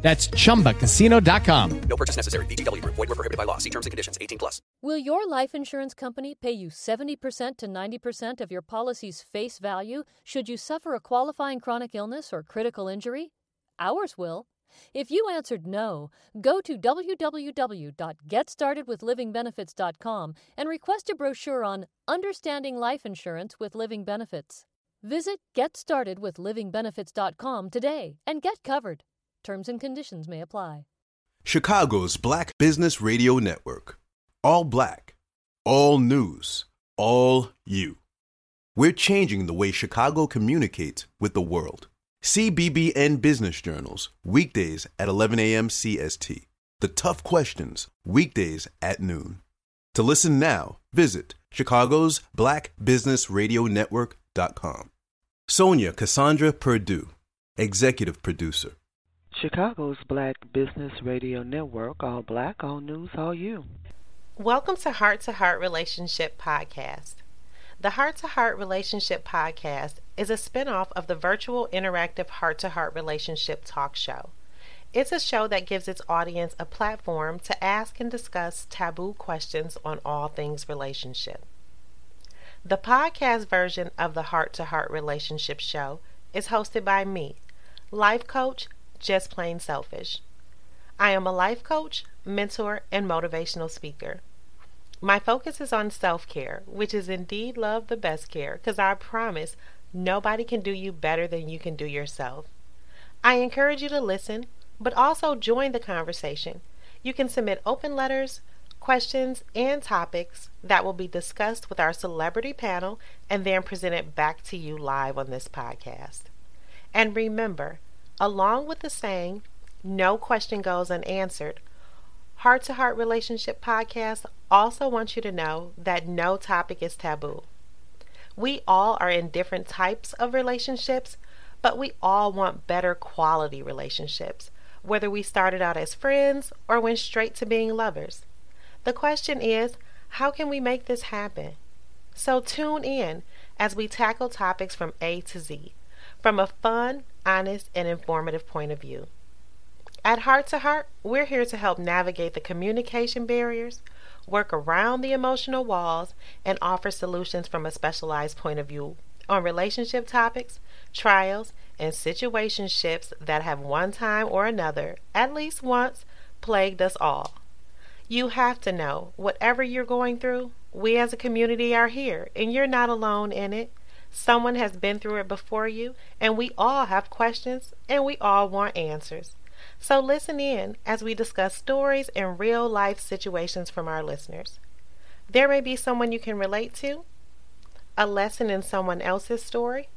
That's chumbacasino.com. No purchase necessary. VGW Group. Void were prohibited by law. See terms and conditions. 18 plus. Will your life insurance company pay you 70% to 90% of your policy's face value should you suffer a qualifying chronic illness or critical injury? Ours will. If you answered no, go to www.getstartedwithlivingbenefits.com and request a brochure on Understanding Life Insurance with Living Benefits. Visit GetStartedWithLivingBenefits.com today and get covered. Terms and conditions may apply. Chicago's Black Business Radio Network. All black, all news, all you. We're changing the way Chicago communicates with the world. CBBN Business Journals, weekdays at 11 a.m. CST. The tough questions, weekdays at noon. To listen now, visit Chicago's Black Business Radio Network.com. Sonja Cassandra Perdue, Executive Producer. Chicago's Black Business Radio Network, all black, all news, all you. Welcome to Heart to Heart Relationship Podcast. The Heart to Heart Relationship Podcast is a spinoff of the virtual interactive Heart to Heart Relationship Talk Show. It's a show that gives its audience a platform to ask and discuss taboo questions on all things relationship. The podcast version of the Heart to Heart Relationship Show is hosted by me, life coach just plain selfish. I am a life coach, mentor, and motivational speaker. My focus is on self care, which is indeed love the best care, because I promise nobody can do you better than you can do yourself. I encourage you to listen, but also join the conversation. You can submit open letters, questions, and topics that will be discussed with our celebrity panel and then presented back to you live on this podcast. And remember, Along with the saying, no question goes unanswered, Heart to Heart Relationship Podcast also wants you to know that no topic is taboo. We all are in different types of relationships, but we all want better quality relationships, whether we started out as friends or went straight to being lovers. The question is, how can we make this happen? So tune in as we tackle topics from A to Z, from a fun, honest, and informative point of view. At Heart to Heart, we're here to help navigate the communication barriers, work around the emotional walls, and offer solutions from a specialized point of view on relationship topics, trials, and situationships that have one time or another, at least once, plagued us all. You have to know, whatever you're going through, we as a community are here, and you're not alone in it. Someone has been through it before you, and we all have questions and we all want answers. So listen in as we discuss stories and real life situations from our listeners. There may be someone you can relate to, a lesson in someone else's story,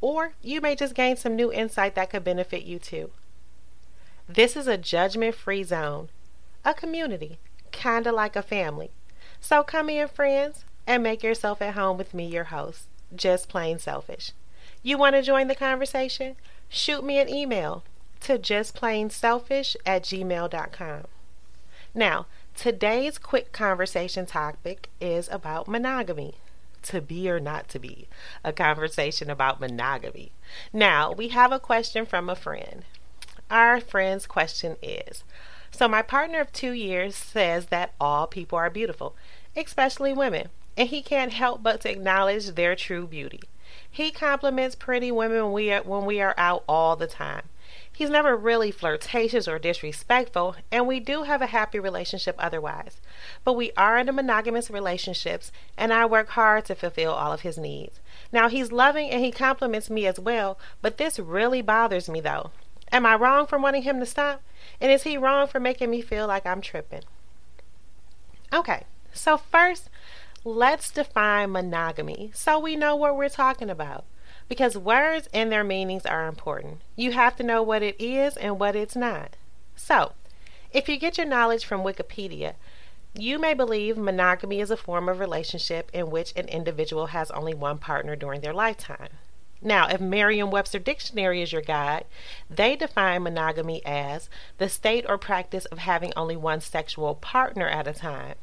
or you may just gain some new insight that could benefit you too. This is a judgment free zone, a community, kind of like a family. So come in, friends, and make yourself at home with me, your host just plain selfish. You want to join the conversation? Shoot me an email to justplainselfish at gmail.com. Now, today's quick conversation topic is about monogamy. To be or not to be, a conversation about monogamy. Now, we have a question from a friend. Our friend's question is So, my partner of two years says that all people are beautiful, especially women and he can't help but to acknowledge their true beauty. He compliments pretty women when we are, when we are out all the time. He's never really flirtatious or disrespectful, and we do have a happy relationship otherwise. But we are in a monogamous relationships, and I work hard to fulfill all of his needs. Now, he's loving and he compliments me as well, but this really bothers me though. Am I wrong for wanting him to stop? And is he wrong for making me feel like I'm tripping? Okay, so first, let's define monogamy so we know what we're talking about. Because words and their meanings are important. You have to know what it is and what it's not. So, if you get your knowledge from Wikipedia, You may believe monogamy is a form of relationship in which an individual has only one partner during their lifetime. Now, if Merriam Webster Dictionary is your guide, they define monogamy as the state or practice of having only one sexual partner at a time.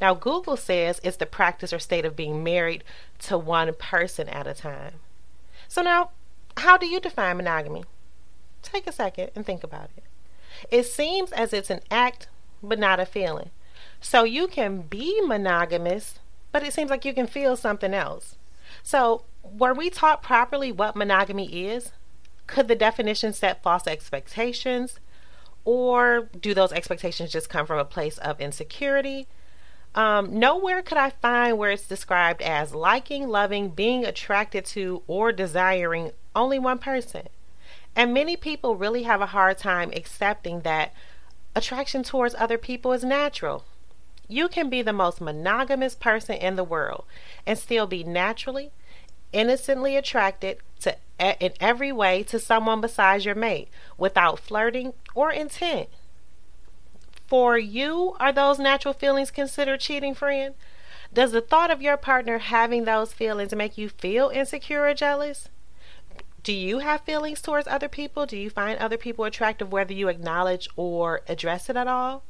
Now, Google says it's the practice or state of being married to one person at a time. So, now, how do you define monogamy? Take a second and think about it. It seems as it's an act, but not a feeling. So you can be monogamous, but it seems like you can feel something else. So, were we taught properly what monogamy is? Could the definition set false expectations? Or do those expectations just come from a place of insecurity? Um, nowhere could I find where it's described as liking, loving, being attracted to, or desiring only one person. And many people really have a hard time accepting that attraction towards other people is natural. You can be the most monogamous person in the world and still be naturally, innocently attracted to in every way to someone besides your mate without flirting or intent. For you, are those natural feelings considered cheating, friend? Does the thought of your partner having those feelings make you feel insecure or jealous? Do you have feelings towards other people? Do you find other people attractive whether you acknowledge or address it at all?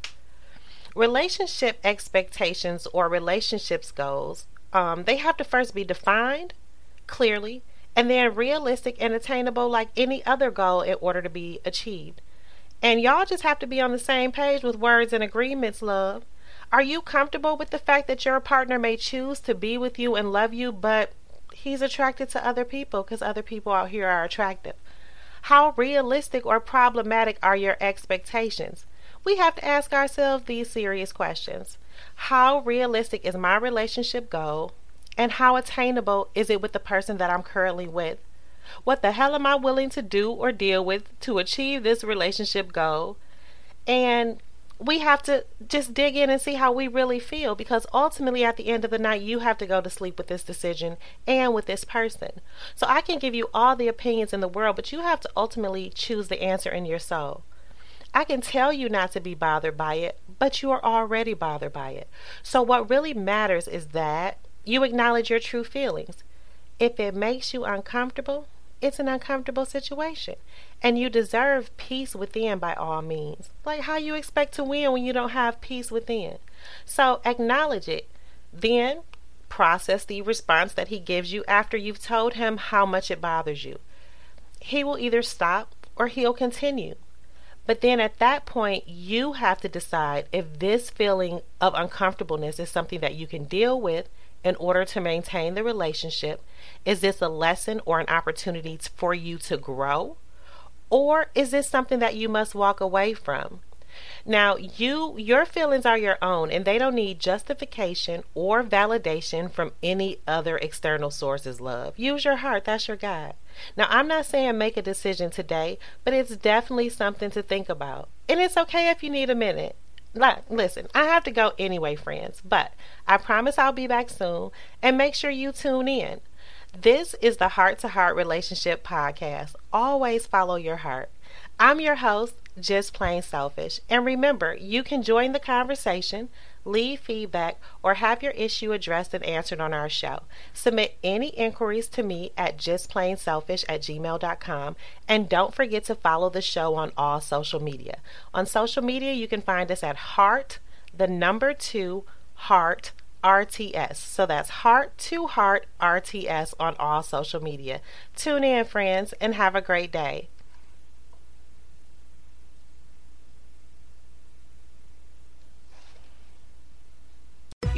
Relationship expectations or relationships goals, um, they have to first be defined clearly and then realistic and attainable like any other goal in order to be achieved. And y'all just have to be on the same page with words and agreements, love. Are you comfortable with the fact that your partner may choose to be with you and love you, but he's attracted to other people because other people out here are attractive? How realistic or problematic are your expectations? we have to ask ourselves these serious questions How realistic is my relationship goal? And how attainable is it with the person that I'm currently with? What the hell am I willing to do or deal with to achieve this relationship goal? And we have to just dig in and see how we really feel because ultimately at the end of the night you have to go to sleep with this decision and with this person. So I can give you all the opinions in the world, but you have to ultimately choose the answer in your soul. I can tell you not to be bothered by it, but you are already bothered by it. So, what really matters is that you acknowledge your true feelings. If it makes you uncomfortable, it's an uncomfortable situation. And you deserve peace within by all means. Like how you expect to win when you don't have peace within. So, acknowledge it. Then, process the response that he gives you after you've told him how much it bothers you. He will either stop or he'll continue. But then at that point, you have to decide if this feeling of uncomfortableness is something that you can deal with in order to maintain the relationship. Is this a lesson or an opportunity for you to grow? Or is this something that you must walk away from? Now, you your feelings are your own and they don't need justification or validation from any other external sources, love. Use your heart, that's your guide. Now, I'm not saying make a decision today, but it's definitely something to think about. And it's okay if you need a minute. Like, listen, I have to go anyway, friends, but I promise I'll be back soon and make sure you tune in. This is the Heart to Heart Relationship Podcast. Always follow your heart. I'm your host, Just Plain Selfish. And remember, you can join the conversation leave feedback, or have your issue addressed and answered on our show. Submit any inquiries to me at justplainselfish at gmail.com. And don't forget to follow the show on all social media. On social media, you can find us at Heart, the number two, Heart. RTS. So that's Heart to Heart RTS on all social media. Tune in, friends, and have a great day.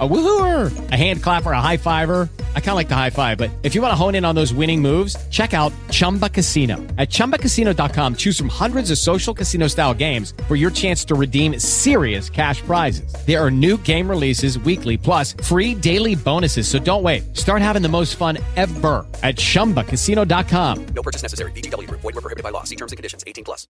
A woohooer, a hand clapper, a high fiver. I kind of like the high five, but if you want to hone in on those winning moves, check out Chumba Casino. At ChumbaCasino.com, choose from hundreds of social casino style games for your chance to redeem serious cash prizes. There are new game releases weekly, plus free daily bonuses. So don't wait. Start having the most fun ever at ChumbaCasino.com. No purchase necessary. VGW. Void were prohibited by law. See terms and conditions. 18 plus.